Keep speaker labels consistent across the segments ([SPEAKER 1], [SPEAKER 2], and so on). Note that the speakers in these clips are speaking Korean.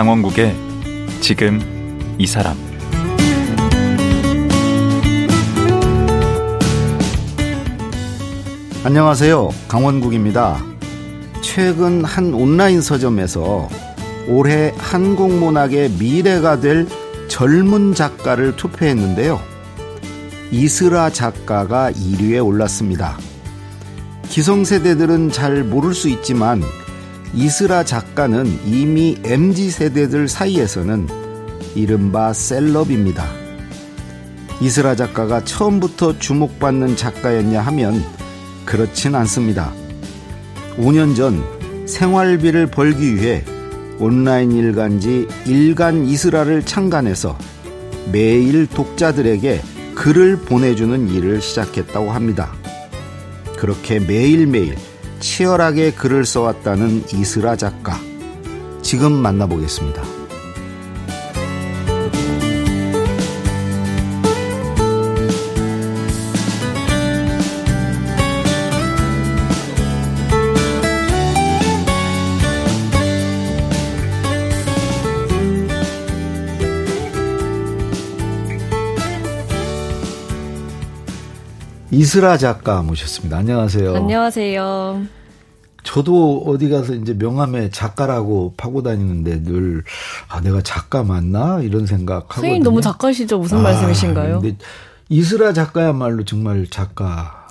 [SPEAKER 1] 강원국의 지금 이 사람
[SPEAKER 2] 안녕하세요. 강원국입니다. 최근 한 온라인 서점에서 올해 한국 문학의 미래가 될 젊은 작가를 투표했는데요. 이스라 작가가 1위에 올랐습니다. 기성세대들은 잘 모를 수 있지만 이스라 작가는 이미 MZ세대들 사이에서는 이른바 셀럽입니다. 이스라 작가가 처음부터 주목받는 작가였냐 하면 그렇진 않습니다. 5년 전 생활비를 벌기 위해 온라인 일간지 일간 이스라를 창간해서 매일 독자들에게 글을 보내주는 일을 시작했다고 합니다. 그렇게 매일매일 치열하게 글을 써왔다는 이스라 작가. 지금 만나보겠습니다. 이스라 작가 모셨습니다. 안녕하세요.
[SPEAKER 3] 안녕하세요.
[SPEAKER 2] 저도 어디 가서 이제 명함에 작가라고 파고 다니는데 늘, 아, 내가 작가 맞나? 이런 생각하고.
[SPEAKER 3] 선생님 너무 작가시죠? 무슨 아, 말씀이신가요? 근데
[SPEAKER 2] 이스라 작가야말로 정말 작가.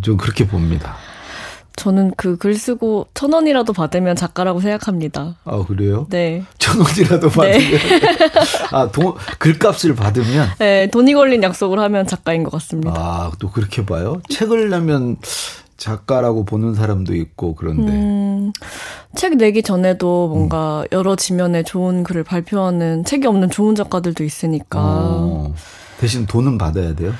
[SPEAKER 2] 좀 그렇게 봅니다.
[SPEAKER 3] 저는 그 글 쓰고 천 원이라도 받으면 작가라고 생각합니다.
[SPEAKER 2] 아 그래요?
[SPEAKER 3] 네.
[SPEAKER 2] 천 원이라도 네. 받으면 네. 아 돈, 글값을 받으면
[SPEAKER 3] 네 돈이 걸린 약속을 하면 작가인 것 같습니다.
[SPEAKER 2] 아 또 그렇게 봐요? 책을 내면 작가라고 보는 사람도 있고 그런데 음,
[SPEAKER 3] 책 내기 전에도 뭔가 음. 여러 지면에 좋은 글을 발표하는 책이 없는 좋은 작가들도 있으니까 어,
[SPEAKER 2] 대신 돈은 받아야 돼요?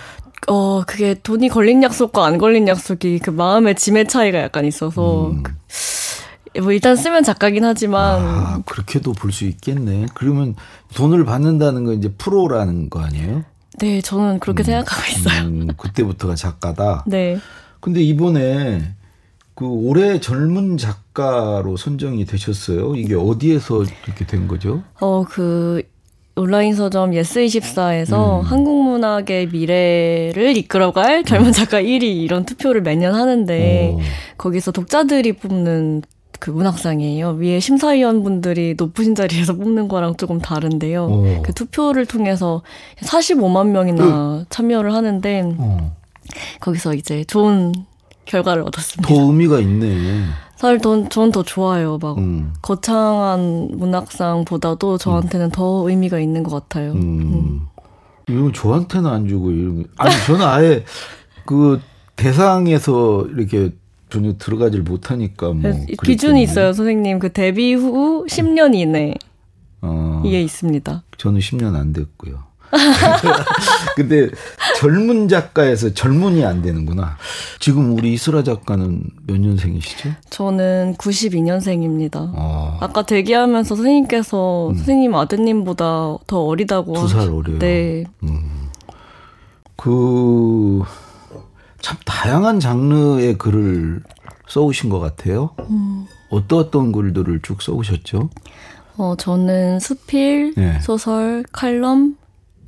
[SPEAKER 3] 어, 그게 돈이 걸린 약속과 안 걸린 약속이 그 마음의 짐의 차이가 약간 있어서. 음. 그, 뭐 일단 쓰면 작가긴 하지만.
[SPEAKER 2] 아, 그렇게도 볼 수 있겠네. 그러면 돈을 받는다는 건 이제 프로라는 거 아니에요?
[SPEAKER 3] 네, 저는 그렇게 음, 생각하고 있어요. 음,
[SPEAKER 2] 그때부터가 작가다?
[SPEAKER 3] 네.
[SPEAKER 2] 근데 이번에 그 올해 젊은 작가로 선정이 되셨어요. 이게 어디에서 이렇게 된 거죠?
[SPEAKER 3] 어, 그 온라인 서점 예스24에서 음. 한국 문학의 미래를 이끌어갈 젊은 작가 1위 이런 투표를 매년 하는데 오. 거기서 독자들이 뽑는 그 문학상이에요. 위에 심사위원분들이 높으신 자리에서 뽑는 거랑 조금 다른데요. 오. 그 투표를 통해서 45만 명이나 으. 참여를 하는데 오. 거기서 이제 좋은 결과를 얻었습니다.
[SPEAKER 2] 더 의미가 있네.
[SPEAKER 3] 사실 전, 전더 좋아요. 막, 음. 거창한 문학상보다도 저한테는 음. 더 의미가 있는 것 같아요. 음.
[SPEAKER 2] 이건 저한테는 안 주고, 이런 아니, 저는 아예 그 대상에서 이렇게 전혀 들어가질 못하니까 뭐.
[SPEAKER 3] 기준이 있어요, 선생님. 그 데뷔 후 10년 이내. 어, 이게 있습니다.
[SPEAKER 2] 저는 10년 안 됐고요. 근데 젊은 작가에서 젊은이 안 되는구나. 지금 우리 이슬아 작가는 몇 년생이시죠?
[SPEAKER 3] 저는 92년생입니다. 아. 아까 대기하면서 선생님께서 음. 선생님 아드님보다 더 어리다고.
[SPEAKER 2] 두 살 어려요.
[SPEAKER 3] 네. 음.
[SPEAKER 2] 그, 참 다양한 장르의 글을 써오신 것 같아요. 음. 어떤 어떤 글들을 쭉 써오셨죠?
[SPEAKER 3] 어, 저는 수필, 네. 소설, 칼럼,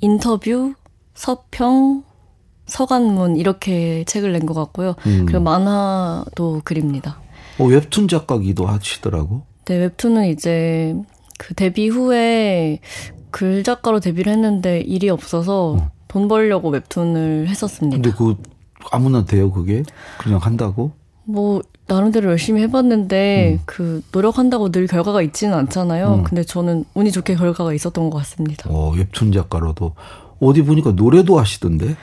[SPEAKER 3] 인터뷰, 서평, 서간문 이렇게 책을 낸 것 같고요. 음. 그리고 만화도 그립니다.
[SPEAKER 2] 어, 웹툰 작가기도 하시더라고.
[SPEAKER 3] 네, 웹툰은 이제 그 데뷔 후에 글 작가로 데뷔를 했는데 일이 없어서 어. 돈 벌려고 웹툰을 했었습니다.
[SPEAKER 2] 근데 그 아무나 돼요, 그게? 그냥 한다고?
[SPEAKER 3] 뭐 나름대로 열심히 해봤는데 음. 그 노력한다고 늘 결과가 있지는 않잖아요. 음. 근데 저는 운이 좋게 결과가 있었던 것 같습니다.
[SPEAKER 2] 어, 웹툰 작가로도 어디 보니까 노래도 하시던데?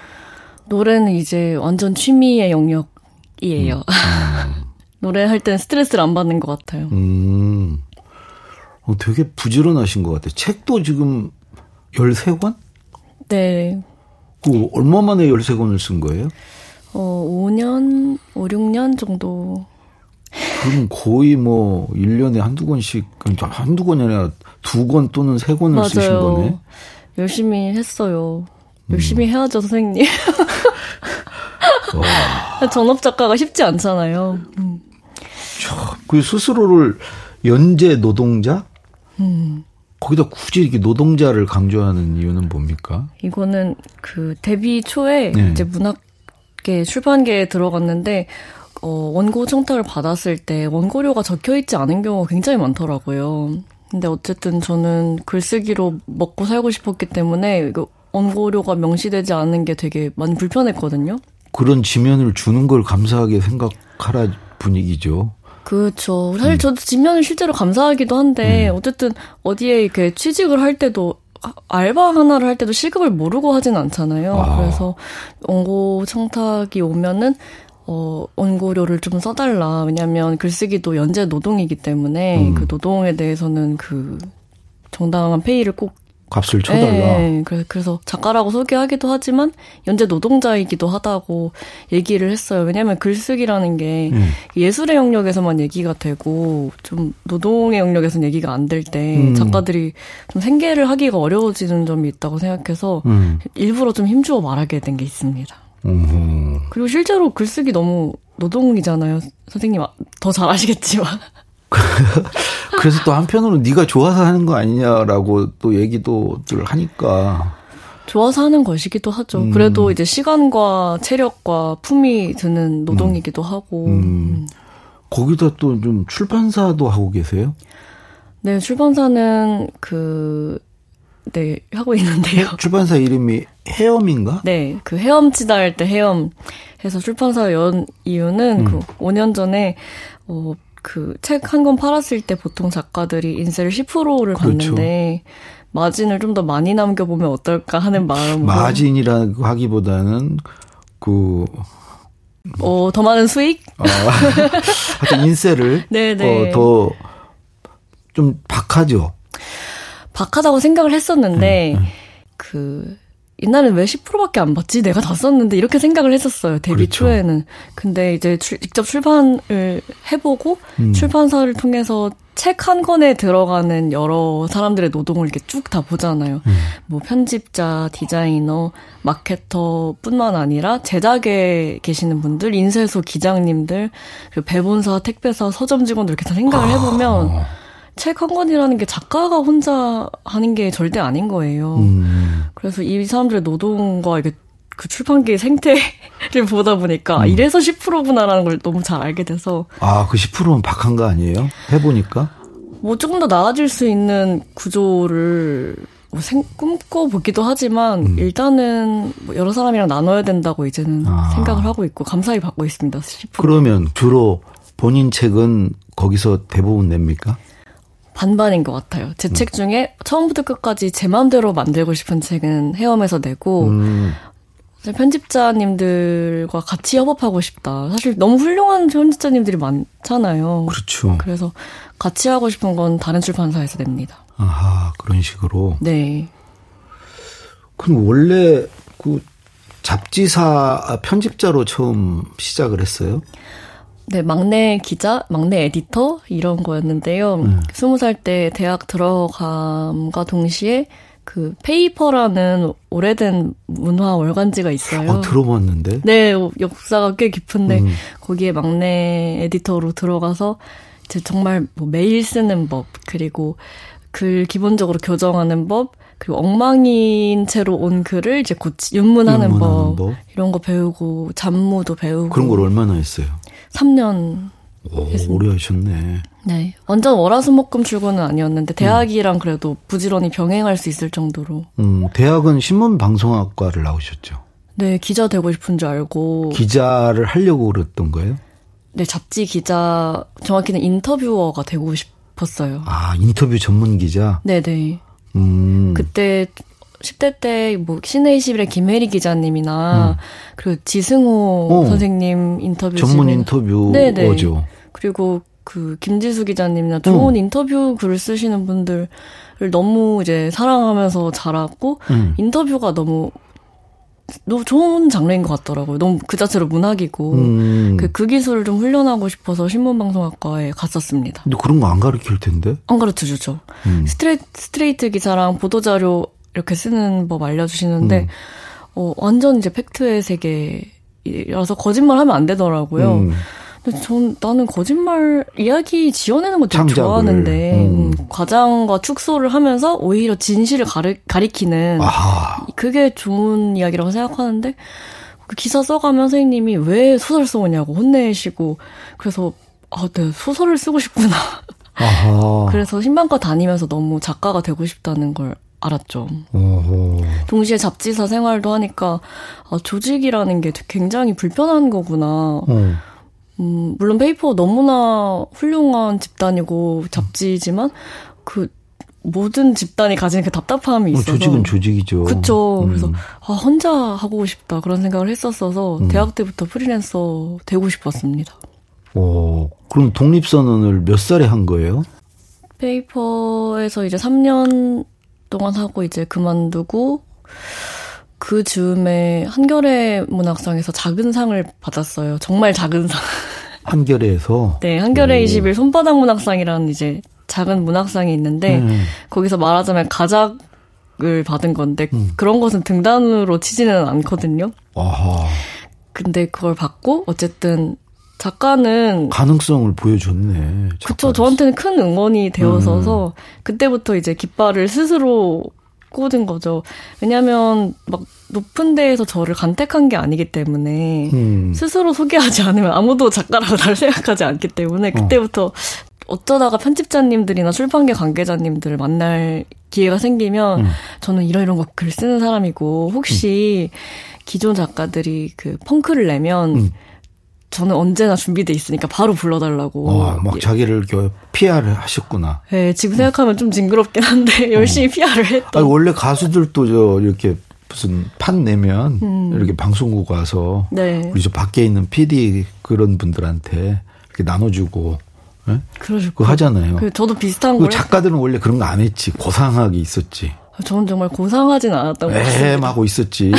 [SPEAKER 3] 노래는 이제 완전 취미의 영역이에요. 음. 음. 노래할 땐 스트레스를 안 받는 것 같아요.
[SPEAKER 2] 음. 어, 되게 부지런하신 것 같아요. 책도 지금 13권?
[SPEAKER 3] 네.
[SPEAKER 2] 그 얼마 만에 13권을 쓴 거예요?
[SPEAKER 3] 어, 5년, 5, 6년 정도.
[SPEAKER 2] 그럼 거의 뭐 1년에 한두 권씩 그러니까 한두 권이 아니라 두 권 또는 세 권을 맞아요. 쓰신 거네.
[SPEAKER 3] 열심히 했어요. 열심히 음. 해야죠, 선생님. 전업 작가가 쉽지 않잖아요. 음.
[SPEAKER 2] 그 스스로를 연재 노동자? 음. 거기다 굳이 이렇게 노동자를 강조하는 이유는 뭡니까?
[SPEAKER 3] 이거는 그 데뷔 초에
[SPEAKER 2] 네.
[SPEAKER 3] 이제 문학 계 출판계에 들어갔는데 어, 원고 청탁을 받았을 때 원고료가 적혀 있지 않은 경우가 굉장히 많더라고요. 근데 어쨌든 저는 글쓰기로 먹고 살고 싶었기 때문에 이거 원고료가 명시되지 않은 게 되게 많이 불편했거든요.
[SPEAKER 2] 그런 지면을 주는 걸 감사하게 생각하라 분위기죠.
[SPEAKER 3] 그렇죠. 사실 저도 진면을 실제로 감사하기도 한데 어쨌든 어디에 이렇게 취직을 할 때도 아, 알바 하나를 할 때도 시급을 모르고 하진 않잖아요.
[SPEAKER 2] 아.
[SPEAKER 3] 그래서 원고 청탁이 오면은 어 원고료를 좀 써달라. 왜냐하면 글쓰기도 연재 노동이기 때문에
[SPEAKER 2] 음.
[SPEAKER 3] 그 노동에 대해서는 그 정당한 페이를 꼭
[SPEAKER 2] 값을 쳐달라.
[SPEAKER 3] 예, 그래- 그래서 작가라고 소개하기도 하지만 연재 노동자이기도 하다고 얘기를 했어요. 왜냐하면 글쓰기라는 게
[SPEAKER 2] 음.
[SPEAKER 3] 예술의 영역에서만 얘기가 되고 좀 노동의 영역에서는 얘기가 안 될때
[SPEAKER 2] 음.
[SPEAKER 3] 작가들이 좀 생계를 하기가 어려워지는 점이 있다고 생각해서
[SPEAKER 2] 음.
[SPEAKER 3] 일부러 좀 힘주어 말하게 된 게 있습니다.
[SPEAKER 2] 음.
[SPEAKER 3] 그리고 실제로 글쓰기 너무 노동이잖아요. 선생님 아- 더잘 아시겠지만.
[SPEAKER 2] 그래서 또 한편으로는 네가 좋아서 하는 거 아니냐라고 또 얘기도들 하니까
[SPEAKER 3] 좋아서 하는 것이기도 하죠.
[SPEAKER 2] 음.
[SPEAKER 3] 그래도 이제 시간과 체력과 품이 드는 노동이기도 하고.
[SPEAKER 2] 음. 거기다 또 좀 출판사도 하고 계세요?
[SPEAKER 3] 네, 출판사는 그, 네, 하고 있는데요.
[SPEAKER 2] 출판사 이름이 헤엄인가?
[SPEAKER 3] 네, 그 헤엄치다 할때 헤엄 해서 출판사 연 이유는 그 5년 전에, 어, 그 책 한 권 팔았을 때 보통 작가들이 인세를 10%를
[SPEAKER 2] 그렇죠.
[SPEAKER 3] 받는데, 마진을 좀 더 많이 남겨보면 어떨까 하는 마음으로.
[SPEAKER 2] 마진이라고 하기보다는 그
[SPEAKER 3] 어, 더 많은 수익?
[SPEAKER 2] 어, 하여튼 인세를
[SPEAKER 3] 네네.
[SPEAKER 2] 어, 더좀 박하죠.
[SPEAKER 3] 박하다고 생각을 했었는데
[SPEAKER 2] 음,
[SPEAKER 3] 그 옛날엔 왜 10%밖에 안 받지? 내가 다 썼는데 이렇게 생각을 했었어요. 데뷔
[SPEAKER 2] 그렇죠.
[SPEAKER 3] 초에는. 근데 이제 출- 직접 출판을 해보고
[SPEAKER 2] 음.
[SPEAKER 3] 출판사를 통해서 책 한 권에 들어가는 여러 사람들의 노동을 이렇게 쭉 다 보잖아요.
[SPEAKER 2] 음.
[SPEAKER 3] 뭐 편집자, 디자이너, 마케터뿐만 아니라 제작에 계시는 분들, 인쇄소 기장님들, 배본사, 택배사, 서점 직원들 이렇게 다 생각을 해보면
[SPEAKER 2] 어,
[SPEAKER 3] 책 한 권이라는 게 작가가 혼자 하는 게 절대 아닌 거예요.
[SPEAKER 2] 음,
[SPEAKER 3] 그래서 이 사람들의 노동과 이게 그 출판계의 생태를 보다 보니까
[SPEAKER 2] 음.
[SPEAKER 3] 이래서 10%구나라는 걸 너무 잘 알게 돼서
[SPEAKER 2] 아, 그 10%는 박한 거 아니에요? 해보니까?
[SPEAKER 3] 뭐 조금 더 나아질 수 있는 구조를 뭐 생, 꿈꿔보기도 하지만
[SPEAKER 2] 음.
[SPEAKER 3] 일단은 뭐 여러 사람이랑 나눠야 된다고 이제는
[SPEAKER 2] 아.
[SPEAKER 3] 생각을 하고 있고 감사히 받고 있습니다. 10%.
[SPEAKER 2] 그러면 주로 본인 책은 거기서 대부분 냅니까?
[SPEAKER 3] 반반인 것 같아요. 제
[SPEAKER 2] 음.
[SPEAKER 3] 책 중에 처음부터 끝까지 제 마음대로 만들고 싶은 책은 헤엄에서 내고
[SPEAKER 2] 음,
[SPEAKER 3] 편집자님들과 같이 협업하고 싶다. 사실 너무 훌륭한 편집자님들이 많잖아요.
[SPEAKER 2] 그렇죠.
[SPEAKER 3] 그래서 같이 하고 싶은 건 다른 출판사에서 냅니다.
[SPEAKER 2] 아하, 그런 식으로.
[SPEAKER 3] 네.
[SPEAKER 2] 그럼 원래 그 잡지사 편집자로 처음 시작을 했어요?
[SPEAKER 3] 네, 막내 기자, 막내 에디터 이런 거였는데요.
[SPEAKER 2] 음.
[SPEAKER 3] 스무 살때 대학 들어감과 동시에 그 페이퍼라는 오래된 문화 월간지가 있어요.
[SPEAKER 2] 어, 들어봤는데.
[SPEAKER 3] 네, 역사가 꽤 깊은데
[SPEAKER 2] 음.
[SPEAKER 3] 거기에 막내 에디터로 들어가서 이제 정말 뭐 매일 쓰는 법 그리고 글 기본적으로 교정하는 법 그리고 엉망인 채로 온 글을 이제 고치 윤문하는 법,
[SPEAKER 2] 윤문하는 법.
[SPEAKER 3] 이런 거 배우고 잡무도 배우고
[SPEAKER 2] 그런 걸 얼마나 했어요?
[SPEAKER 3] 3년
[SPEAKER 2] 오, 오래 하셨네.
[SPEAKER 3] 네 완전 월화수목금 출근은 아니었는데 대학이랑 그래도 부지런히 병행할 수 있을 정도로
[SPEAKER 2] 음, 대학은 신문 방송학과를 나오셨죠.
[SPEAKER 3] 네 기자 되고 싶은 줄 알고
[SPEAKER 2] 기자를 하려고 그랬던 거예요?
[SPEAKER 3] 네 잡지 기자 정확히는 인터뷰어가 되고 싶었어요.
[SPEAKER 2] 아, 인터뷰 전문 기자?
[SPEAKER 3] 네 네.
[SPEAKER 2] 음.
[SPEAKER 3] 그때 10대 때뭐 신의 21의 김혜리 기자님이나 그리고 지승호
[SPEAKER 2] 음. 어.
[SPEAKER 3] 선생님 인터뷰
[SPEAKER 2] 전문
[SPEAKER 3] 지금- 네네.
[SPEAKER 2] 인터뷰어죠.
[SPEAKER 3] 그리고 그 김지수 기자님이나 좋은
[SPEAKER 2] 음.
[SPEAKER 3] 인터뷰 글을 쓰시는 분들을 너무 이제 사랑하면서 자랐고
[SPEAKER 2] 음.
[SPEAKER 3] 인터뷰가 너무 너무 좋은 장르인 것 같더라고요. 너무 그 자체로 문학이고
[SPEAKER 2] 음.
[SPEAKER 3] 그, 그 기술을 좀 훈련하고 싶어서 신문방송학과에 갔었습니다.
[SPEAKER 2] 근데 그런 거 안 가르칠 텐데?
[SPEAKER 3] 안 가르쳐 주죠.
[SPEAKER 2] 음.
[SPEAKER 3] 스트레이트, 스트레이트 기사랑 보도자료 이렇게 쓰는 법 알려주시는데,
[SPEAKER 2] 음.
[SPEAKER 3] 어, 완전 이제 팩트의 세계라서 거짓말 하면 안 되더라고요.
[SPEAKER 2] 음.
[SPEAKER 3] 근데 전 나는 거짓말 이야기 지어내는 거 되게
[SPEAKER 2] 창작을.
[SPEAKER 3] 좋아하는데
[SPEAKER 2] 음.
[SPEAKER 3] 음, 과장과 축소를 하면서 오히려 진실을 가리, 가리키는
[SPEAKER 2] 아하.
[SPEAKER 3] 그게 좋은 이야기라고 생각하는데 그 기사 써가면 선생님이 왜 소설 써오냐고 혼내시고 그래서 아, 네 소설을 쓰고 싶구나. 그래서 신방과 다니면서 너무 작가가 되고 싶다는 걸 알았죠.
[SPEAKER 2] 오호.
[SPEAKER 3] 동시에 잡지사 생활도 하니까 아, 조직이라는 게 굉장히 불편한 거구나.
[SPEAKER 2] 어.
[SPEAKER 3] 음, 물론 페이퍼 너무나 훌륭한 집단이고 잡지지만 그 모든 집단이 가진 그 답답함이
[SPEAKER 2] 어,
[SPEAKER 3] 있어서
[SPEAKER 2] 조직은 조직이죠.
[SPEAKER 3] 그쵸.
[SPEAKER 2] 음.
[SPEAKER 3] 그래서 아, 혼자 하고 싶다 그런 생각을 했었어서
[SPEAKER 2] 음.
[SPEAKER 3] 대학 때부터 프리랜서 되고 싶었습니다.
[SPEAKER 2] 어, 그럼 독립선언을 몇 살에 한 거예요?
[SPEAKER 3] 페이퍼에서 이제 3년 동안 하고 이제 그만두고 그 즈음에 한겨레 문학상에서 작은 상을 받았어요. 정말 작은 상.
[SPEAKER 2] 한겨레에서.
[SPEAKER 3] 네, 한겨레
[SPEAKER 2] 오.
[SPEAKER 3] 20일 손바닥 문학상이라는 이제 작은 문학상이 있는데
[SPEAKER 2] 음.
[SPEAKER 3] 거기서 말하자면 가작 을 받은 건데
[SPEAKER 2] 음.
[SPEAKER 3] 그런 것은 등단으로 치지는 않거든요.
[SPEAKER 2] 아하.
[SPEAKER 3] 근데 그걸 받고 어쨌든 작가는
[SPEAKER 2] 가능성을 보여줬네.
[SPEAKER 3] 그쵸. 저한테는 큰 응원이
[SPEAKER 2] 음.
[SPEAKER 3] 되어서서 그때부터 이제 깃발을 스스로 꽂은 거죠. 왜냐하면 막 높은 데에서 저를 간택한 게 아니기 때문에
[SPEAKER 2] 음.
[SPEAKER 3] 스스로 소개하지 않으면 아무도 작가라고 날 생각하지 않기 때문에 그때부터 어쩌다가 편집자님들이나 출판계 관계자님들을 만날 기회가 생기면
[SPEAKER 2] 음.
[SPEAKER 3] 저는 이런 이런 거 글 쓰는 사람이고 혹시 기존 작가들이 그 펑크를 내면
[SPEAKER 2] 음.
[SPEAKER 3] 저는 언제나 준비돼 있으니까 바로 불러달라고.
[SPEAKER 2] 어, 막
[SPEAKER 3] 예.
[SPEAKER 2] 자기를 PR을 하셨구나.
[SPEAKER 3] 예, 지금 생각하면 좀 징그럽긴 한데 열심히 PR을
[SPEAKER 2] 아니,
[SPEAKER 3] 했던.
[SPEAKER 2] 원래 가수들도 저 이렇게 무슨 판 내면
[SPEAKER 3] 음.
[SPEAKER 2] 이렇게 방송국 와서
[SPEAKER 3] 네,
[SPEAKER 2] 우리 저 밖에 있는 PD 그런 분들한테 이렇게 나눠주고 예?
[SPEAKER 3] 그러실
[SPEAKER 2] 그거 하잖아요.
[SPEAKER 3] 그 저도 비슷한
[SPEAKER 2] 그
[SPEAKER 3] 걸.
[SPEAKER 2] 작가들은 원래 그런 거 안 했지. 고상하게 있었지.
[SPEAKER 3] 했- 저는 정말 고상하진 같습니다.
[SPEAKER 2] 에헴 하고 있었지.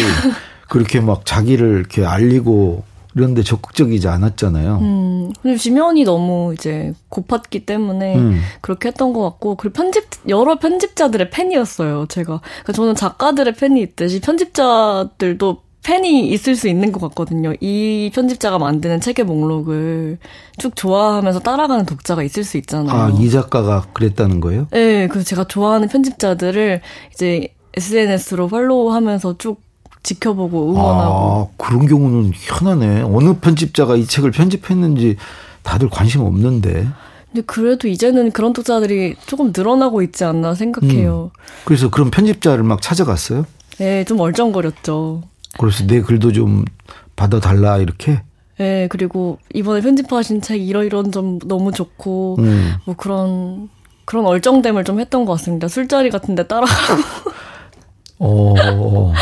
[SPEAKER 2] 그렇게 막 자기를 이렇게 알리고 이런데 적극적이지 않았잖아요.
[SPEAKER 3] 음, 근데 지면이 너무 이제 고팠기 때문에
[SPEAKER 2] 음.
[SPEAKER 3] 그렇게 했던 것 같고, 그 편집, 여러 편집자들의 팬이었어요, 제가. 그러니까 저는 작가들의 팬이 있듯이 편집자들도 팬이 있을 수 있는 것 같거든요. 이 편집자가 만드는 책의 목록을 쭉 좋아하면서 따라가는 독자가 있을 수 있잖아요.
[SPEAKER 2] 아, 이 작가가 그랬다는 거예요?
[SPEAKER 3] 네, 그래서 제가 좋아하는 편집자들을 이제 SNS로 팔로우하면서 쭉 지켜보고 응원하고.
[SPEAKER 2] 아, 그런 경우는 희한하네. 어느 편집자가 이 책을 편집했는지 다들 관심 없는데.
[SPEAKER 3] 근데 그래도 이제는 그런 독자들이 조금 늘어나고 있지 않나 생각해요.
[SPEAKER 2] 그래서 그런 편집자를 막 찾아갔어요.
[SPEAKER 3] 네, 좀 얼쩡거렸죠.
[SPEAKER 2] 그래서 내 글도 좀 받아달라 이렇게.
[SPEAKER 3] 네, 그리고 이번에 편집하신 책 이러이런 점 너무 좋고
[SPEAKER 2] 음.
[SPEAKER 3] 뭐 그런 그런 얼쩡됨을 좀 했던 것 같습니다. 술자리 같은데 따라가고.
[SPEAKER 2] 어.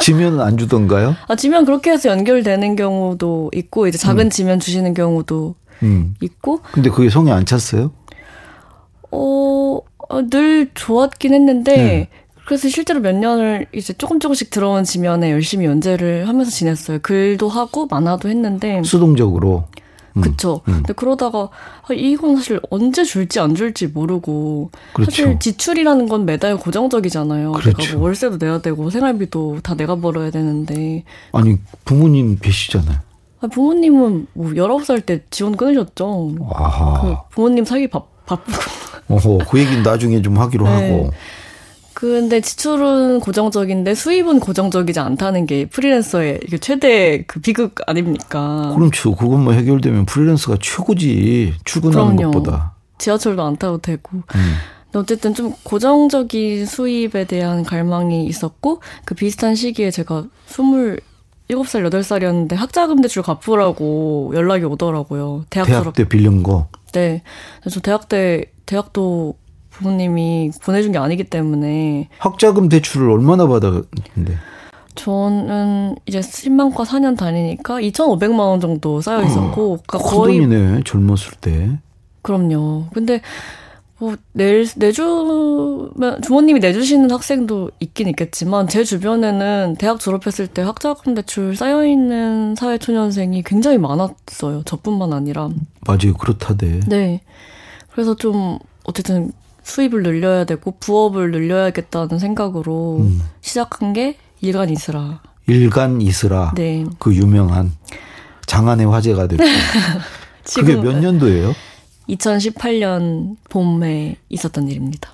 [SPEAKER 2] 지면은 안 주던가요?
[SPEAKER 3] 아, 지면 그렇게 해서 연결되는 경우도 있고 이제 작은 지면 주시는 경우도
[SPEAKER 2] 음.
[SPEAKER 3] 있고
[SPEAKER 2] 근데 그게 성에 안 찼어요?
[SPEAKER 3] 어, 어, 늘 좋았긴 했는데,
[SPEAKER 2] 네.
[SPEAKER 3] 그래서 실제로 몇 년을 이제 조금 조금씩 들어온 지면에 열심히 연재를 하면서 지냈어요. 글도 하고, 만화도 했는데,
[SPEAKER 2] 수동적으로. 음.
[SPEAKER 3] 그쵸.
[SPEAKER 2] 음.
[SPEAKER 3] 근데 그러다가, 아, 이건 사실 언제 줄지 안 줄지 모르고,
[SPEAKER 2] 그렇죠.
[SPEAKER 3] 사실 지출이라는 건 매달 고정적이잖아요. 내가
[SPEAKER 2] 그렇죠.
[SPEAKER 3] 뭐 월세도 내야 되고, 생활비도 다 내가 벌어야 되는데,
[SPEAKER 2] 아니, 부모님 계시잖아요.
[SPEAKER 3] 아, 부모님은 뭐 19살 때 지원 끊으셨죠. 그
[SPEAKER 2] 아하.
[SPEAKER 3] 부모님 살기 바, 바쁘고.
[SPEAKER 2] 어허, 그 얘기는 나중에 좀 하기로
[SPEAKER 3] 네.
[SPEAKER 2] 하고.
[SPEAKER 3] 근데 지출은 고정적인데 수입은 고정적이지 않다는 게 프리랜서의 이게 최대 그 비극 아닙니까?
[SPEAKER 2] 그렇죠. 그것만 해결되면 프리랜서가 최고지. 출근하는
[SPEAKER 3] 그럼요.
[SPEAKER 2] 것보다.
[SPEAKER 3] 지하철도 안 타도 되고.
[SPEAKER 2] 음.
[SPEAKER 3] 근데 어쨌든 좀 고정적인 수입에 대한 갈망이 있었고 그 비슷한 시기에 제가 27살, 8살이었는데 학자금 대출 갚으라고 연락이 오더라고요. 대학
[SPEAKER 2] 대학
[SPEAKER 3] 졸업
[SPEAKER 2] 때 빌린 거.
[SPEAKER 3] 때. 그래서 저 대학 때 대학도 부모님이 보내준 게 아니기 때문에
[SPEAKER 2] 학자금 대출을 얼마나 받았는데?
[SPEAKER 3] 저는 이제 신망과 4년 다니니까 2,500만 원 정도 쌓여 있었고, 그러니까
[SPEAKER 2] 큰
[SPEAKER 3] 거의
[SPEAKER 2] 돈이네. 젊었을 때.
[SPEAKER 3] 그럼요. 근데 뭐 내, 내주면 부모님이 내주시는 학생도 있긴 있겠지만 제 주변에는 대학 졸업했을 때 학자금 대출 쌓여 있는 사회초년생이 굉장히 많았어요. 저뿐만 아니라.
[SPEAKER 2] 맞아요. 그렇다대.
[SPEAKER 3] 네. 그래서 좀 어쨌든 수입을 늘려야 되고 부업을 늘려야겠다는 생각으로
[SPEAKER 2] 음.
[SPEAKER 3] 시작한 게 일간 이스라.
[SPEAKER 2] 일간 이스라.
[SPEAKER 3] 네.
[SPEAKER 2] 그 유명한 장안의 화제가 됐고. 그게 몇 년도예요?
[SPEAKER 3] 2018년 봄에 있었던 일입니다.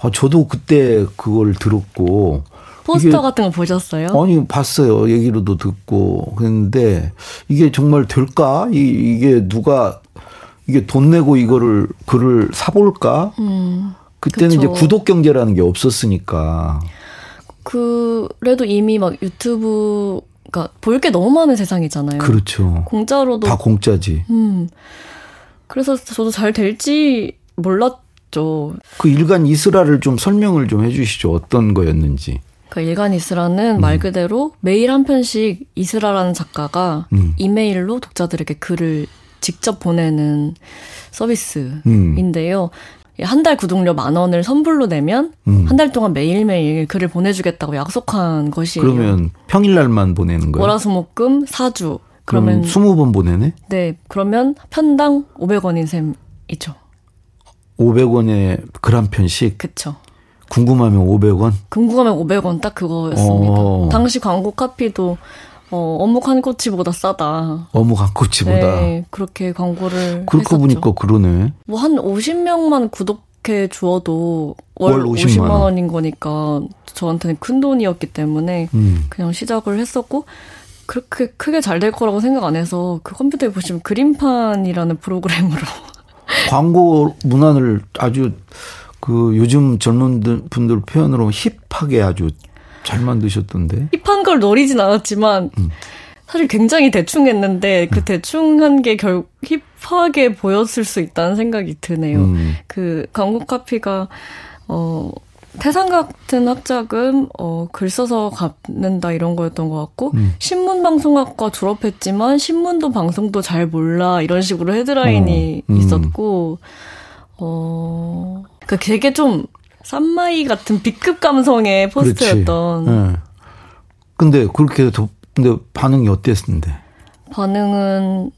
[SPEAKER 2] 아, 저도 그때 그걸 들었고
[SPEAKER 3] 포스터 같은 거 보셨어요?
[SPEAKER 2] 아니 봤어요 얘기로도 듣고 그랬는데 이게 정말 될까 이, 이게 누가 이게 돈 내고 이거를 글을 사볼까
[SPEAKER 3] 음,
[SPEAKER 2] 그때는
[SPEAKER 3] 그쵸.
[SPEAKER 2] 이제 구독 경제라는 게 없었으니까
[SPEAKER 3] 그래도 이미 막 유튜브가 볼게 너무 많은 세상이잖아요.
[SPEAKER 2] 그렇죠
[SPEAKER 3] 공짜로도
[SPEAKER 2] 다 공짜지
[SPEAKER 3] 음. 그래서 저도 잘 될지 몰랐죠.
[SPEAKER 2] 그 일간 이스라를 좀 설명을 좀 해주시죠 어떤 거였는지
[SPEAKER 3] 그 일간 이스라는 말 그대로 매일 한 편씩 이스라라는 작가가
[SPEAKER 2] 음.
[SPEAKER 3] 이메일로 독자들에게 글을 직접 보내는 서비스인데요. 한달 구독료 만 원을 선불로 내면
[SPEAKER 2] 음.
[SPEAKER 3] 한달 동안 매일매일 글을 보내주겠다고 약속한 것이에요.
[SPEAKER 2] 그러면 평일날만 보내는 거예요
[SPEAKER 3] 월화수목금 4주.
[SPEAKER 2] 그러면
[SPEAKER 3] 그러면
[SPEAKER 2] 20번 보내네
[SPEAKER 3] 네 그러면 편당 500원인 셈이죠.
[SPEAKER 2] 500원에 글 한 편씩
[SPEAKER 3] 그쵸.
[SPEAKER 2] 궁금하면 500원
[SPEAKER 3] 궁금하면 500원 딱 그거였습니다.
[SPEAKER 2] 어.
[SPEAKER 3] 당시 광고 카피도 어, 어묵 한 꼬치보다 싸다.
[SPEAKER 2] 어묵 한 꼬치보다
[SPEAKER 3] 네, 그렇게 광고를
[SPEAKER 2] 그렇게. 보니까 그러네
[SPEAKER 3] 뭐 한 50명만 구독해 주어도 월,
[SPEAKER 2] 월 50만
[SPEAKER 3] 50만,
[SPEAKER 2] 원.
[SPEAKER 3] 원인 거니까 저한테는 큰 돈이었기 때문에
[SPEAKER 2] 음.
[SPEAKER 3] 그냥 시작을 했었고 그렇게 크게 잘 될 거라고 생각 안 해서 그 컴퓨터에 보시면 그림판이라는 프로그램으로
[SPEAKER 2] 광고 문안을 아주 그 요즘 젊은 분들 표현으로 힙하게 아주 잘 만드셨던데.
[SPEAKER 3] 힙한 걸 노리진 않았지만
[SPEAKER 2] 음.
[SPEAKER 3] 사실 굉장히 대충 했는데 그 대충 한 게 결국 힙하게 보였을 수 있다는 생각이 드네요.
[SPEAKER 2] 음.
[SPEAKER 3] 그 광고 카피가 어 태산 같은 학자금 어, 글 써서 갚는다 이런 거였던 것 같고
[SPEAKER 2] 음.
[SPEAKER 3] 신문 방송학과 졸업했지만 신문도 방송도 잘 몰라 이런 식으로 헤드라인이
[SPEAKER 2] 어, 음.
[SPEAKER 3] 있었고 어 그러니까 되게 좀 쌈마이 같은 B급 감성의 포스터였던
[SPEAKER 2] 예. 근데 그렇게 도, 근데 반응이 어땠는데?
[SPEAKER 3] 반응은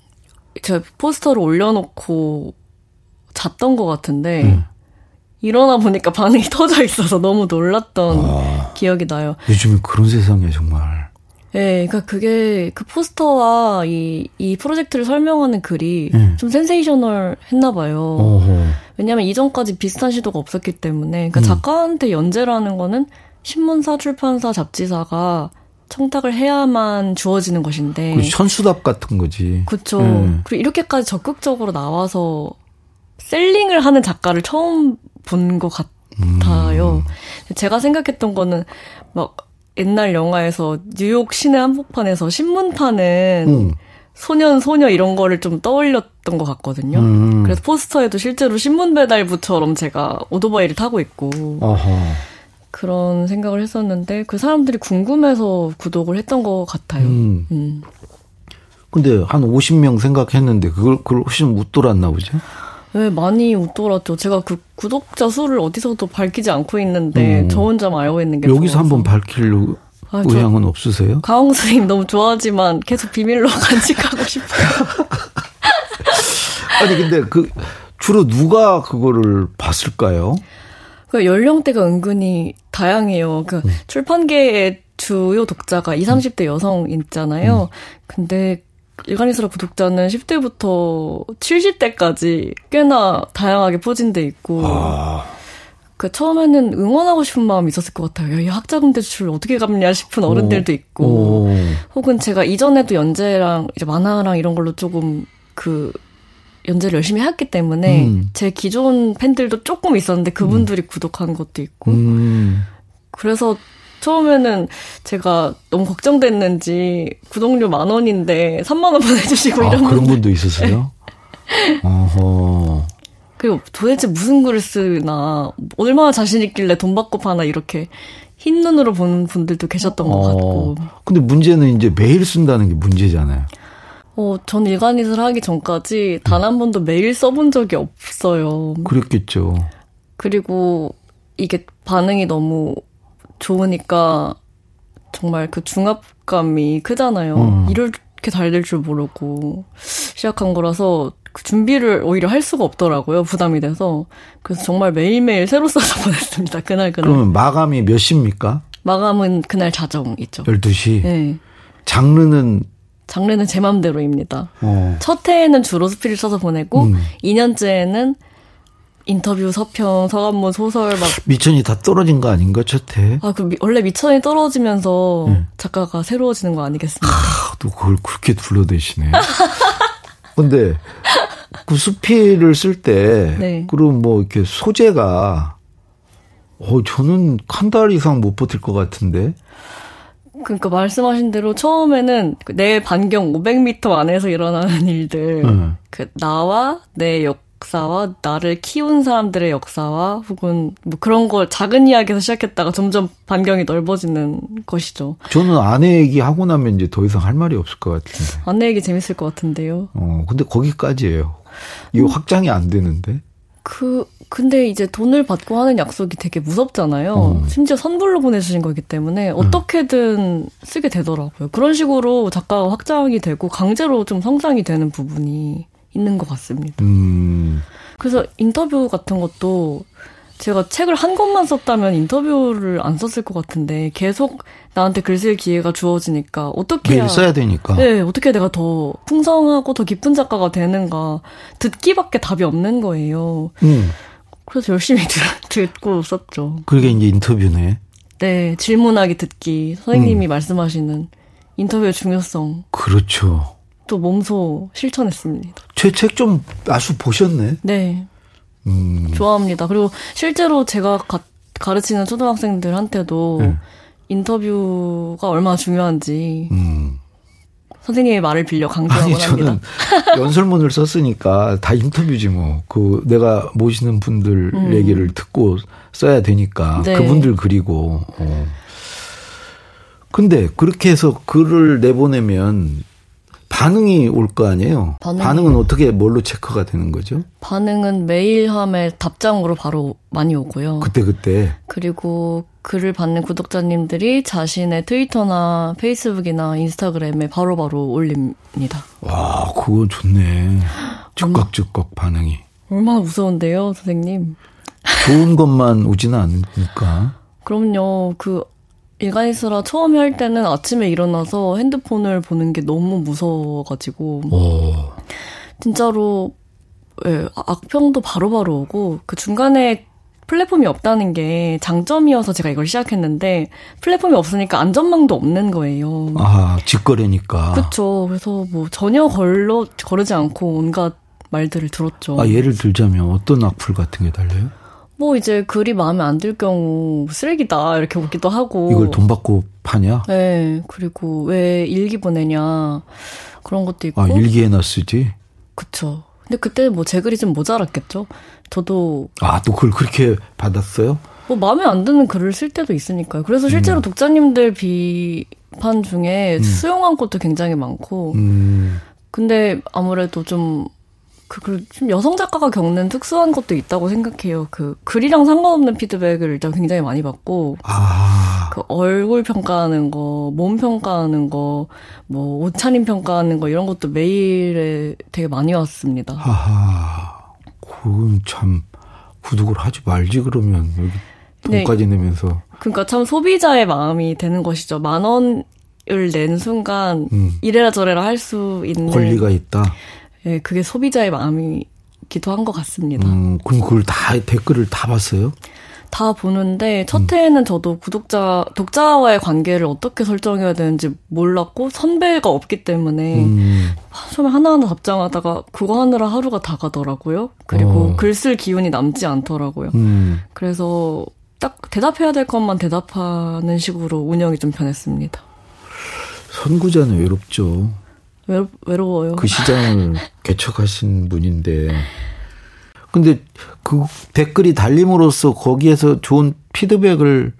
[SPEAKER 3] 제가 포스터를 올려놓고 잤던 것 같은데
[SPEAKER 2] 음.
[SPEAKER 3] 일어나 보니까 반응이 터져 있어서 너무 놀랐던
[SPEAKER 2] 아,
[SPEAKER 3] 기억이 나요.
[SPEAKER 2] 요즘에 그런 세상이야 정말.
[SPEAKER 3] 예, 그러니까 그게 그 포스터와 이, 이 프로젝트를 설명하는 글이
[SPEAKER 2] 음.
[SPEAKER 3] 좀 센세이셔널 했나 봐요.
[SPEAKER 2] 어허.
[SPEAKER 3] 왜냐면 이전까지 비슷한 시도가 없었기 때문에. 그러니까
[SPEAKER 2] 음.
[SPEAKER 3] 작가한테 연재라는 거는 신문사, 출판사, 잡지사가 청탁을 해야만 주어지는 것인데.
[SPEAKER 2] 그 현수답 같은 거지.
[SPEAKER 3] 그쵸.
[SPEAKER 2] 음.
[SPEAKER 3] 그리고 이렇게까지 적극적으로 나와서 셀링을 하는 작가를 처음 본 것 같아요. 제가 생각했던 거는 막 옛날 영화에서 뉴욕 시내 한복판에서 신문 파는
[SPEAKER 2] 음.
[SPEAKER 3] 소년 소녀 이런 거를 좀 떠올렸던 것 같거든요.
[SPEAKER 2] 음.
[SPEAKER 3] 그래서 포스터에도 실제로 신문 배달부처럼 제가 오토바이를 타고 있고
[SPEAKER 2] 어허.
[SPEAKER 3] 그런 생각을 했었는데 그 사람들이 궁금해서 구독을 했던 것 같아요.
[SPEAKER 2] 음.
[SPEAKER 3] 음.
[SPEAKER 2] 근데 한 50명 생각했는데 그걸 그걸 훨씬 못 돌았나 보죠.
[SPEAKER 3] 네, 많이 웃돌았죠. 제가 그 구독자 수를 어디서도 밝히지 않고 있는데
[SPEAKER 2] 음.
[SPEAKER 3] 저 혼자만 알고 있는 게
[SPEAKER 2] 여기서
[SPEAKER 3] 좋아서.
[SPEAKER 2] 한번 밝힐
[SPEAKER 3] 아, 저
[SPEAKER 2] 의향은 없으세요?
[SPEAKER 3] 강홍 선생님 너무 좋아하지만 계속 비밀로 간직하고 싶어요.
[SPEAKER 2] 아니 근데 그 주로 누가 그거를 봤을까요?
[SPEAKER 3] 그 연령대가 은근히 다양해요. 그
[SPEAKER 2] 음.
[SPEAKER 3] 출판계의 주요 독자가 20, 30대 여성 있잖아요.
[SPEAKER 2] 음.
[SPEAKER 3] 근데 일간이스라 구독자는 10대부터 70대까지 꽤나 다양하게 포진돼 있고
[SPEAKER 2] 아,
[SPEAKER 3] 그 처음에는 응원하고 싶은 마음이 있었을 것 같아요. 야, 이 학자금 대출 어떻게 갚냐 싶은 어른들도 있고
[SPEAKER 2] 오.
[SPEAKER 3] 혹은 제가 이전에도 연재랑 이제 만화랑 이런 걸로 조금 그 연재를 열심히 했기 때문에
[SPEAKER 2] 음.
[SPEAKER 3] 제 기존 팬들도 조금 있었는데 그분들이 구독한 것도 있고
[SPEAKER 2] 음.
[SPEAKER 3] 그래서 처음에는 제가 너무 걱정됐는지 구독료 만 원인데 3만 원 보내주시고
[SPEAKER 2] 아,
[SPEAKER 3] 이런
[SPEAKER 2] 그런 분도 있었어요? 어허.
[SPEAKER 3] 그리고 도대체 무슨 글을 쓰나 얼마나 자신 있길래 돈 받고 파나 이렇게 흰 눈으로 보는 분들도 계셨던 것 같고
[SPEAKER 2] 근데 문제는 이제 매일 쓴다는 게 문제잖아요.
[SPEAKER 3] 어, 전 일간이슬 하기 전까지 단 한 번도 메일 써본 적이 없어요.
[SPEAKER 2] 그랬겠죠.
[SPEAKER 3] 그리고 이게 반응이 너무 좋으니까 정말 그 중압감이 크잖아요.
[SPEAKER 2] 음.
[SPEAKER 3] 이렇게 잘 될 줄 모르고 시작한 거라서 그 준비를 오히려 할 수가 없더라고요. 부담이 돼서. 그래서 정말 매일매일 새로 써서 보냈습니다. 그날 그날.
[SPEAKER 2] 그러면 마감이 몇 시입니까?
[SPEAKER 3] 마감은 그날 자정이죠.
[SPEAKER 2] 12시.
[SPEAKER 3] 네.
[SPEAKER 2] 장르는
[SPEAKER 3] 장르는 제 맘대로입니다.
[SPEAKER 2] 어.
[SPEAKER 3] 첫 해에는 주로 스피를 써서 보내고
[SPEAKER 2] 음.
[SPEAKER 3] 2년째에는 인터뷰, 서평, 서간문, 소설 막
[SPEAKER 2] 미천이 다 떨어진 거 아닌가 첫해?
[SPEAKER 3] 아, 그 미- 원래 미천이 떨어지면서
[SPEAKER 2] 음.
[SPEAKER 3] 작가가 새로워지는 거 아니겠습니까?
[SPEAKER 2] 아, 또 그걸 그렇게 둘러대시네. 근데 그 수필을 쓸때
[SPEAKER 3] 네.
[SPEAKER 2] 그럼 뭐 이렇게 소재가 어 저는 한 달 이상 못 버틸 것 같은데.
[SPEAKER 3] 그러니까 말씀하신 대로 처음에는 그내 반경 500m 안에서 일어나는 일들,
[SPEAKER 2] 음.
[SPEAKER 3] 그 나와 내 역 사와 나를 키운 사람들의 역사와 혹은 뭐 그런 걸 작은 이야기에서 시작했다가 점점 반경이 넓어지는 것이죠.
[SPEAKER 2] 저는 아내 얘기 하고 나면 이제 더 이상 할 말이 없을 것 같은데.
[SPEAKER 3] 안내 얘기 재밌을 것 같은데요.
[SPEAKER 2] 어 근데 거기까지예요. 이거 확장이 안 되는데.
[SPEAKER 3] 그 근데 이제 돈을 받고 하는 약속이 되게 무섭잖아요.
[SPEAKER 2] 어.
[SPEAKER 3] 심지어 선불로 보내주신 거기 때문에 어떻게든 쓰게 되더라고요. 그런 식으로 작가가 확장이 되고 강제로 좀 성장이 되는 부분이 있는 것 같습니다.
[SPEAKER 2] 음.
[SPEAKER 3] 그래서 인터뷰 같은 것도 제가 책을 한 권만 썼다면 인터뷰를 안 썼을 것 같은데 계속 나한테 글 쓸 기회가 주어지니까 어떻게 해야
[SPEAKER 2] 써야 되니까.
[SPEAKER 3] 네, 어떻게 내가 더 풍성하고 더 깊은 작가가 되는가 듣기밖에 답이 없는 거예요.
[SPEAKER 2] 음.
[SPEAKER 3] 그래서 열심히 들, 듣고 썼죠.
[SPEAKER 2] 그게 이제 인터뷰네.
[SPEAKER 3] 네, 질문하기 듣기
[SPEAKER 2] 음.
[SPEAKER 3] 선생님이 말씀하시는 인터뷰의 중요성
[SPEAKER 2] 그렇죠.
[SPEAKER 3] 또 몸소 실천했습니다.
[SPEAKER 2] 제 책 좀 아주 보셨네.
[SPEAKER 3] 네,
[SPEAKER 2] 음.
[SPEAKER 3] 좋아합니다. 그리고 실제로 제가 가, 가르치는 초등학생들한테도
[SPEAKER 2] 네.
[SPEAKER 3] 인터뷰가 얼마나 중요한지
[SPEAKER 2] 음.
[SPEAKER 3] 선생님의 말을 빌려 강조하곤
[SPEAKER 2] 아니 저는
[SPEAKER 3] 합니다.
[SPEAKER 2] 연설문을 썼으니까 다 인터뷰지 뭐. 그 내가 모시는 분들 얘기를 듣고 써야 되니까
[SPEAKER 3] 음. 네.
[SPEAKER 2] 그분들 그리고. 어. 근데 그렇게 해서 글을 내보내면 반응이 올 거 아니에요.
[SPEAKER 3] 반응이-
[SPEAKER 2] 반응은 어떻게 뭘로 체크가 되는 거죠?
[SPEAKER 3] 반응은 메일함에 답장으로 바로 많이 오고요.
[SPEAKER 2] 그때 그때.
[SPEAKER 3] 그리고 글을 받는 구독자님들이 자신의 트위터나 페이스북이나 인스타그램에 바로바로 올립니다.
[SPEAKER 2] 와, 그거 좋네. 즉각즉각 반응이.
[SPEAKER 3] 얼마나 무서운데요, 선생님?
[SPEAKER 2] 좋은 것만 오지는 않으니까.
[SPEAKER 3] 그럼요. 그 일간이스라 처음에 할 때는 아침에 일어나서 핸드폰을 보는 게 너무 무서워가지고
[SPEAKER 2] 오.
[SPEAKER 3] 진짜로 예, 악평도 바로 바로 오고 그 중간에 플랫폼이 없다는 게 장점이어서 제가 이걸 시작했는데 플랫폼이 없으니까 안전망도 없는 거예요.
[SPEAKER 2] 아, 직거래니까.
[SPEAKER 3] 그렇죠. 그래서 뭐 전혀 걸러 거르지 않고 온갖 말들을 들었죠.
[SPEAKER 2] 아, 예를 들자면 어떤 악플 같은 게 달려요?
[SPEAKER 3] 뭐 이제 글이 마음에 안 들 경우 쓰레기다 이렇게 오기도 하고.
[SPEAKER 2] 이걸 돈 받고 파냐?
[SPEAKER 3] 네. 그리고 왜 일기 보내냐 그런 것도 있고.
[SPEAKER 2] 아, 일기에나 쓰지?
[SPEAKER 3] 그쵸. 근데 그때 뭐 제 글이 좀 모자랐겠죠. 저도
[SPEAKER 2] 아, 또 그걸 그렇게 받았어요?
[SPEAKER 3] 뭐 마음에 안 드는 글을 쓸 때도 있으니까요. 그래서
[SPEAKER 2] 음.
[SPEAKER 3] 실제로 독자님들 비판 중에 수용한 것도 굉장히 많고.
[SPEAKER 2] 음,
[SPEAKER 3] 근데 아무래도 좀, 그, 그, 좀 여성 작가가 겪는 특수한 것도 있다고 생각해요. 그, 글이랑 상관없는 피드백을 일단 굉장히 많이 받고,
[SPEAKER 2] 아,
[SPEAKER 3] 그 얼굴 평가하는 거, 몸 평가하는 거, 뭐, 옷차림 평가하는 거, 이런 것도 메일에 되게 많이 왔습니다.
[SPEAKER 2] 하하. 그건 참, 구독을 하지 말지, 그러면. 여기
[SPEAKER 3] 네.
[SPEAKER 2] 돈까지 내면서.
[SPEAKER 3] 그러니까 참 소비자의 마음이 되는 것이죠. 만 원을 낸 순간,
[SPEAKER 2] 음.
[SPEAKER 3] 이래라 저래라 할 수 있는.
[SPEAKER 2] 권리가 있다.
[SPEAKER 3] 예, 그게 소비자의 마음이기도 한 것 같습니다.
[SPEAKER 2] 음, 그럼 그걸 다, 댓글을 다 봤어요?
[SPEAKER 3] 다 보는데 첫 해에는 저도 구독자 독자와의 관계를 어떻게 설정해야 되는지 몰랐고 선배가 없기 때문에
[SPEAKER 2] 음,
[SPEAKER 3] 처음에 하나하나 답장하다가 그거 하느라 하루가 다 가더라고요. 그리고
[SPEAKER 2] 어.
[SPEAKER 3] 글쓸 기운이 남지 않더라고요.
[SPEAKER 2] 음.
[SPEAKER 3] 그래서 딱 대답해야 될 것만 대답하는 식으로 운영이 좀 변했습니다.
[SPEAKER 2] 선구자는 외롭죠.
[SPEAKER 3] 외로, 외로워요.
[SPEAKER 2] 그 시장을 개척하신 분인데. 근데 그 댓글이 달림으로써 거기에서 좋은 피드백을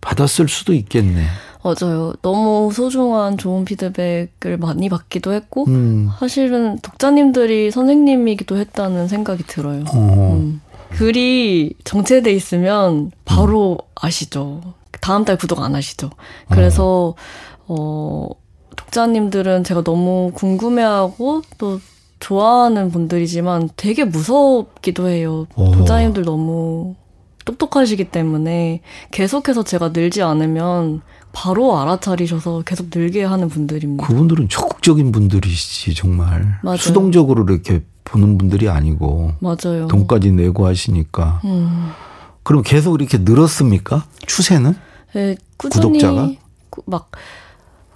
[SPEAKER 2] 받았을 수도 있겠네.
[SPEAKER 3] 맞아요. 너무 소중한 좋은 피드백을 많이 받기도 했고
[SPEAKER 2] 음,
[SPEAKER 3] 사실은 독자님들이 선생님이기도 했다는 생각이 들어요.
[SPEAKER 2] 어,
[SPEAKER 3] 음. 글이 정체돼 있으면 바로 아시죠. 다음 달 구독 안 하시죠. 그래서 어 독자님들은 제가 너무 궁금해하고 또 좋아하는 분들이지만 되게 무섭기도 해요.
[SPEAKER 2] 오.
[SPEAKER 3] 독자님들 너무 똑똑하시기 때문에 계속해서 제가 늘지 않으면 바로 알아차리셔서 계속 늘게 하는 분들입니다.
[SPEAKER 2] 그분들은 적극적인 분들이시 정말
[SPEAKER 3] 맞아요.
[SPEAKER 2] 수동적으로 이렇게 보는 분들이 아니고
[SPEAKER 3] 맞아요.
[SPEAKER 2] 돈까지 내고 하시니까
[SPEAKER 3] 음.
[SPEAKER 2] 그럼 계속 이렇게 늘었습니까? 추세는?
[SPEAKER 3] 네, 꾸준히
[SPEAKER 2] 구독자가?
[SPEAKER 3] 꾸- 막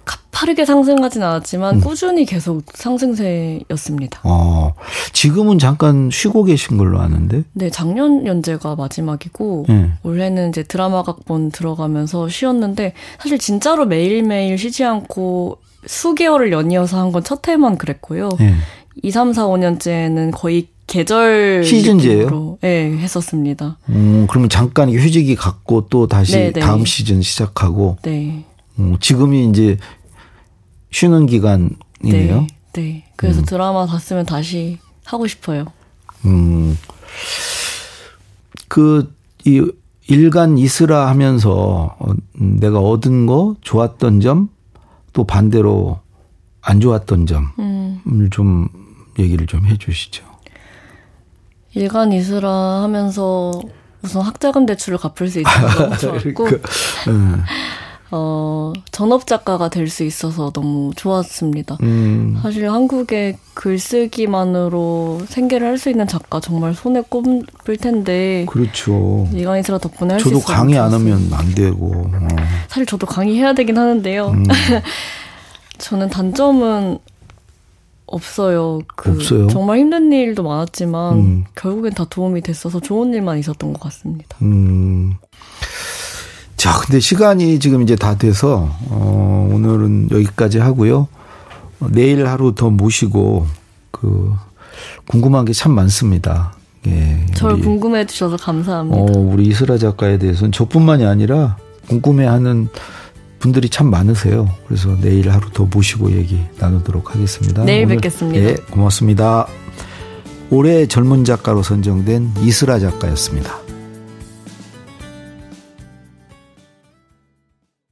[SPEAKER 3] 가파르게 상승하진 않았지만
[SPEAKER 2] 음.
[SPEAKER 3] 꾸준히 계속 상승세였습니다.
[SPEAKER 2] 어, 지금은 잠깐 쉬고 계신 걸로 아는데.
[SPEAKER 3] 네, 작년 연재가 마지막이고
[SPEAKER 2] 예.
[SPEAKER 3] 올해는 이제 드라마 각본 들어가면서 쉬었는데 사실 진짜로 매일매일 쉬지 않고 수개월을 연이어서 한 건 첫 해만 그랬고요.
[SPEAKER 2] 예.
[SPEAKER 3] 2, 3, 4, 5년째는 거의 계절
[SPEAKER 2] 시즌제예요?
[SPEAKER 3] 네, 했었습니다.
[SPEAKER 2] 음, 그러면 잠깐 휴직이 갔고 또 다시
[SPEAKER 3] 네, 네.
[SPEAKER 2] 다음 시즌 시작하고
[SPEAKER 3] 네.
[SPEAKER 2] 음, 지금이 이제 쉬는 기간이네요.
[SPEAKER 3] 네. 네. 그래서 드라마 봤으면 다시 하고 싶어요.
[SPEAKER 2] 음, 그, 이, 일간 이스라 하면서 어, 음, 내가 얻은 거, 좋았던 점, 또 반대로 안 좋았던 점을
[SPEAKER 3] 음.
[SPEAKER 2] 좀 얘기를 좀 해 주시죠.
[SPEAKER 3] 일간 이수라 하면서 우선 학자금 대출을 갚을 수 있어서 좋았고,
[SPEAKER 2] 음,
[SPEAKER 3] 어, 전업 작가가 될 수 있어서 너무 좋았습니다.
[SPEAKER 2] 음,
[SPEAKER 3] 사실 한국의 글쓰기만으로 생계를 할 수 있는 작가 정말 손에 꼽을 텐데
[SPEAKER 2] 그렇죠.
[SPEAKER 3] 이수라 덕분에 할수
[SPEAKER 2] 저도
[SPEAKER 3] 있어서
[SPEAKER 2] 강의 안. 하면 안 되고. 어.
[SPEAKER 3] 사실 저도 강의해야 되긴 하는데요.
[SPEAKER 2] 음.
[SPEAKER 3] 저는 단점은 없어요. 그
[SPEAKER 2] 없어요?
[SPEAKER 3] 정말 힘든 일도 많았지만
[SPEAKER 2] 음.
[SPEAKER 3] 결국엔 다 도움이 됐어서 좋은 일만 있었던 것 같습니다.
[SPEAKER 2] 음. 자, 근데 시간이 지금 이제 다 돼서, 어, 오늘은 여기까지 하고요. 어, 내일 하루 더 모시고, 그, 궁금한 게 참 많습니다. 예.
[SPEAKER 3] 저를 궁금해 주셔서 감사합니다.
[SPEAKER 2] 어, 우리 이슬아 작가에 대해서는 저뿐만이 아니라 궁금해 하는 분들이 참 많으세요. 그래서 내일 하루 더 모시고 얘기 나누도록 하겠습니다.
[SPEAKER 3] 내일 뵙겠습니다.
[SPEAKER 2] 네, 고맙습니다. 올해 젊은 작가로 선정된 이슬아 작가였습니다.